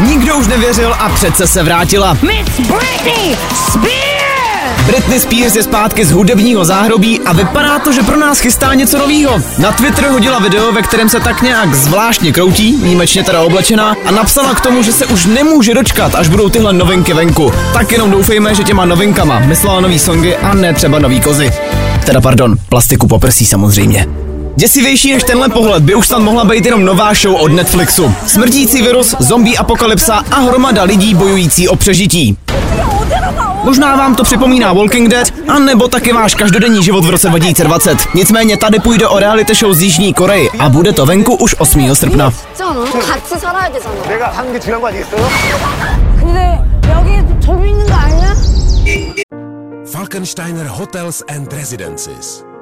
Nikdo už nevěřil a přece se vrátila. Miss Britney Spears! Britney Spears je zpátky z hudebního záhrobí a vypadá to, že pro nás chystá něco novýho. Na Twitter hodila video, ve kterém se tak nějak zvláštně kroutí, výjimečně teda oblečená, a napsala k tomu, že se už nemůže dočkat, až budou tyhle novinky venku. Tak jenom doufejme, že těma novinkama myslela nový songy a ne třeba nový kozy. Teda pardon, plastiku poprsí samozřejmě. Děsivější než tenhle pohled by už snad mohla být jenom nová show od Netflixu. Smrdící virus, zombie apokalypsa a hromada lidí bojující o přežití. Možná vám to připomíná Walking Dead, anebo taky váš každodenní život v roce 2020. Nicméně tady půjde o reality show z Jižní Koreji a bude to venku už 8. srpna. Falkensteiner Hotels and Residences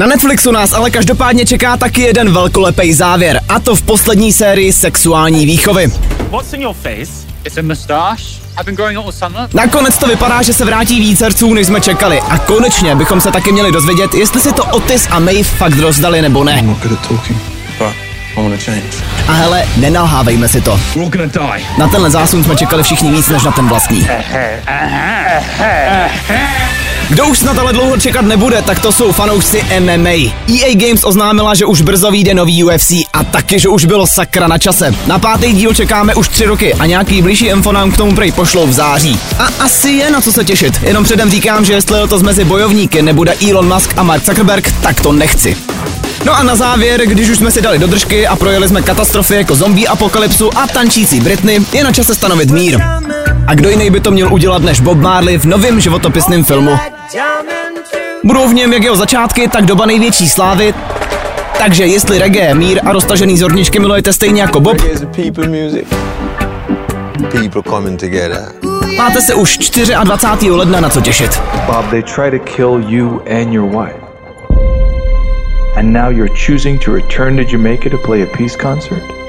Na Netflixu nás ale každopádně čeká taky jeden velkolepý závěr, a to v poslední sérii sexuální výchovy. What's in your face? It's a summer. Nakonec to vypadá, že se vrátí víc herců, než jsme čekali. A konečně bychom se taky měli dozvědět, jestli si to Otis a Maeve fakt rozdali nebo ne. A hele, nenalhávejme si to. Na tenhle zásun jsme čekali všichni víc než na ten vlastní. Kdo už snad ale dlouho čekat nebude, tak to jsou fanoušci MMA. EA Games oznámila, že už brzo vyjde nový UFC a taky, že už bylo sakra na čase. Na pátý díl čekáme už tři roky a nějaký blížší info nám k tomu prej pošlou v září. A asi je na co se těšit. Jenom předem říkám, že jestli to mezi bojovníky nebude Elon Musk a Mark Zuckerberg, tak to nechci. No a na závěr, když už jsme si dali do držky a projeli jsme katastrofy jako zombie apokalypsu a tančící Britney, je na čase stanovit mír. A kdo jiný by to měl udělat než Bob Marley v novém životopisném filmu? Budou v něm jak jeho začátky, tak doba největší slávy. Takže jestli reggae, mír a roztažený zorničky milujete stejně jako Bob, máte se už 24. ledna na co těšit. Bob, they try to kill you and your wife. And now you're choosing to return to Jamaica to play a peace concert?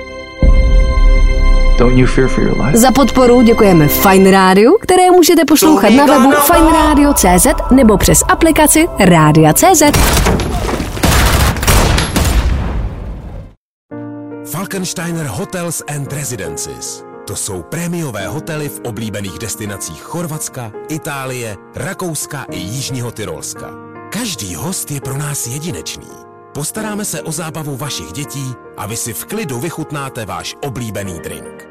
Don't you fear for your life? Za podporu děkujeme Fine Radio, které můžete poslouchat na webu fineradio.cz nebo přes aplikaci Rádia.cz. Falkensteiner Hotels and Residences. To jsou prémiové hotely v oblíbených destinacích Chorvatska, Itálie, Rakouska i Jižního Tyrolska. Každý host je pro nás jedinečný. Postaráme se o zábavu vašich dětí a vy si v klidu vychutnáte váš oblíbený drink.